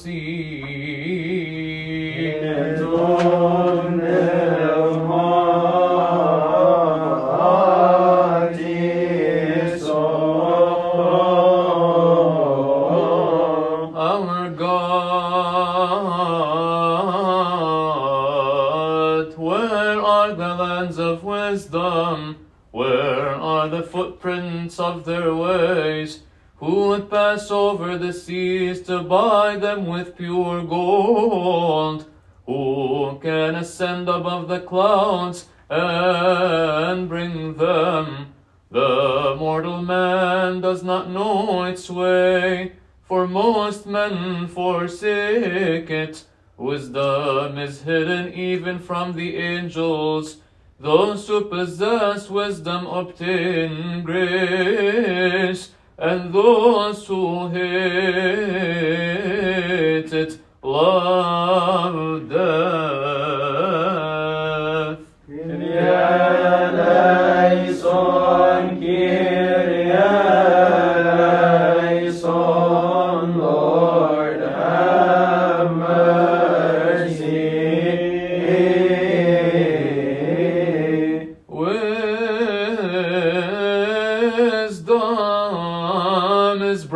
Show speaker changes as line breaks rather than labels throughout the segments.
of wisdom? Where are the lands of west done where are the footprints of their to buy them with pure gold? Who can ascend above the clouds and bring them? The mortal man does not know its way, for most men forsake it. Wisdom is hidden even from the angels. Those who possess wisdom obtain grace, and those who hate it love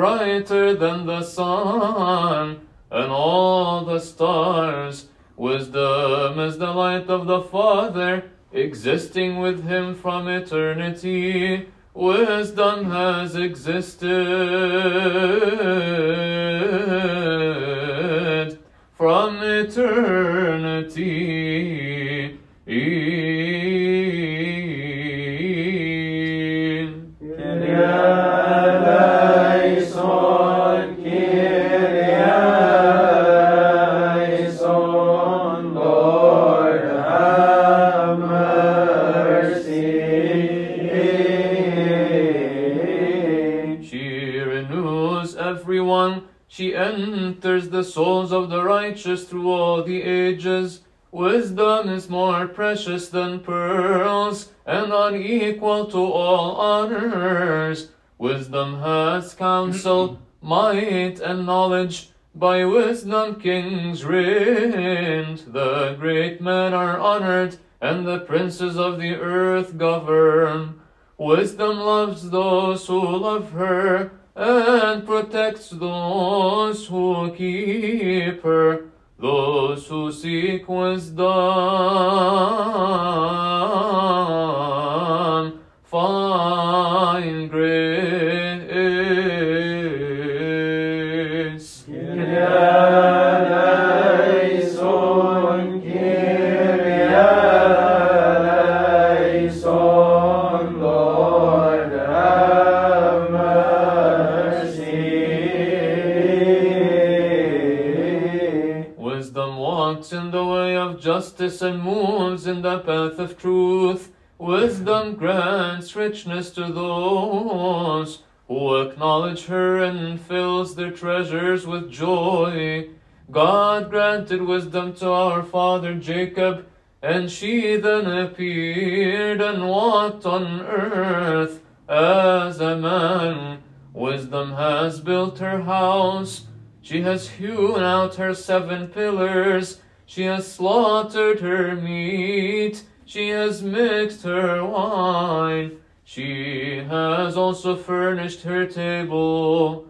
brighter than the sun and all the stars. Wisdom is the light of the Father, existing with Him from eternity. Wisdom has existed from eternity. Renews everyone. She enters the souls of the righteous through all the ages. Wisdom is more precious than pearls and unequal to all honors. Wisdom has counsel, might, and knowledge. By wisdom kings reigned. The great men are honored, and the princes of the earth govern. Wisdom loves those who love her, and protects those who keep her. Those who seek wisdom walks in the way of justice and moves in the path of truth. Wisdom grants richness to those who acknowledge her and fills their treasures with joy. God granted wisdom to our father Jacob, and she then appeared and walked on earth as a man. Wisdom has built her house. She has hewn out her seven pillars. She has slaughtered her meat. She has mixed her wine. She has also furnished her table.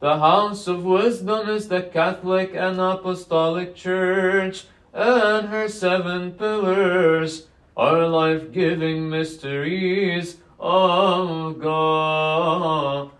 The house of wisdom is the Catholic and Apostolic Church, and her seven pillars are life giving mysteries of God.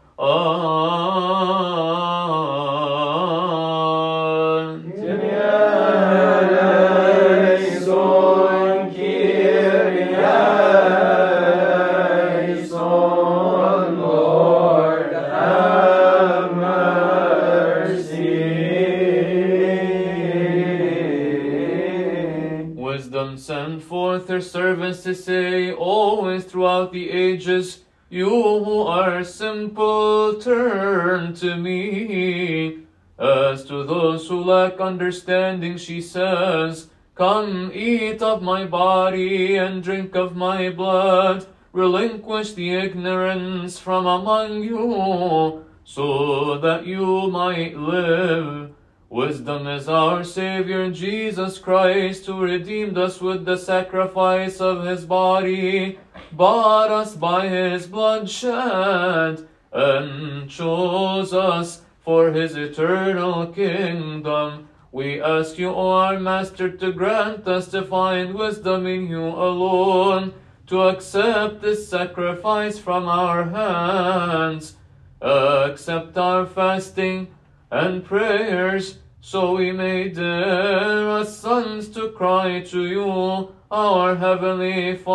Servants to say, always throughout the ages, You who are simple, turn to me. As to those who lack understanding, she says, Come eat of my body and drink of my blood. Relinquish the ignorance from among you, so that you might live. Wisdom is our Savior Jesus Christ, who redeemed us with the sacrifice of his body, bought us by his blood shed, and chose us for his eternal kingdom. We ask you, O our Master, to grant us to find wisdom in you alone, to accept this sacrifice from our hands, accept our fasting and prayers, so we may dare as sons to cry to you, our heavenly Father.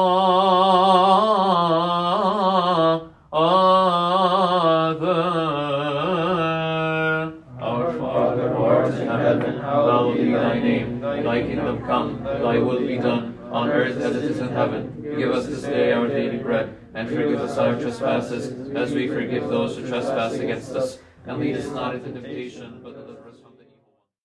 Our Father, who art in heaven,
hallowed be thy name. Thy kingdom come, thy will be done, on earth as it is in heaven. Give us this day our daily bread, and forgive us our trespasses, as we forgive those who trespass against us. And lead us not into temptation, but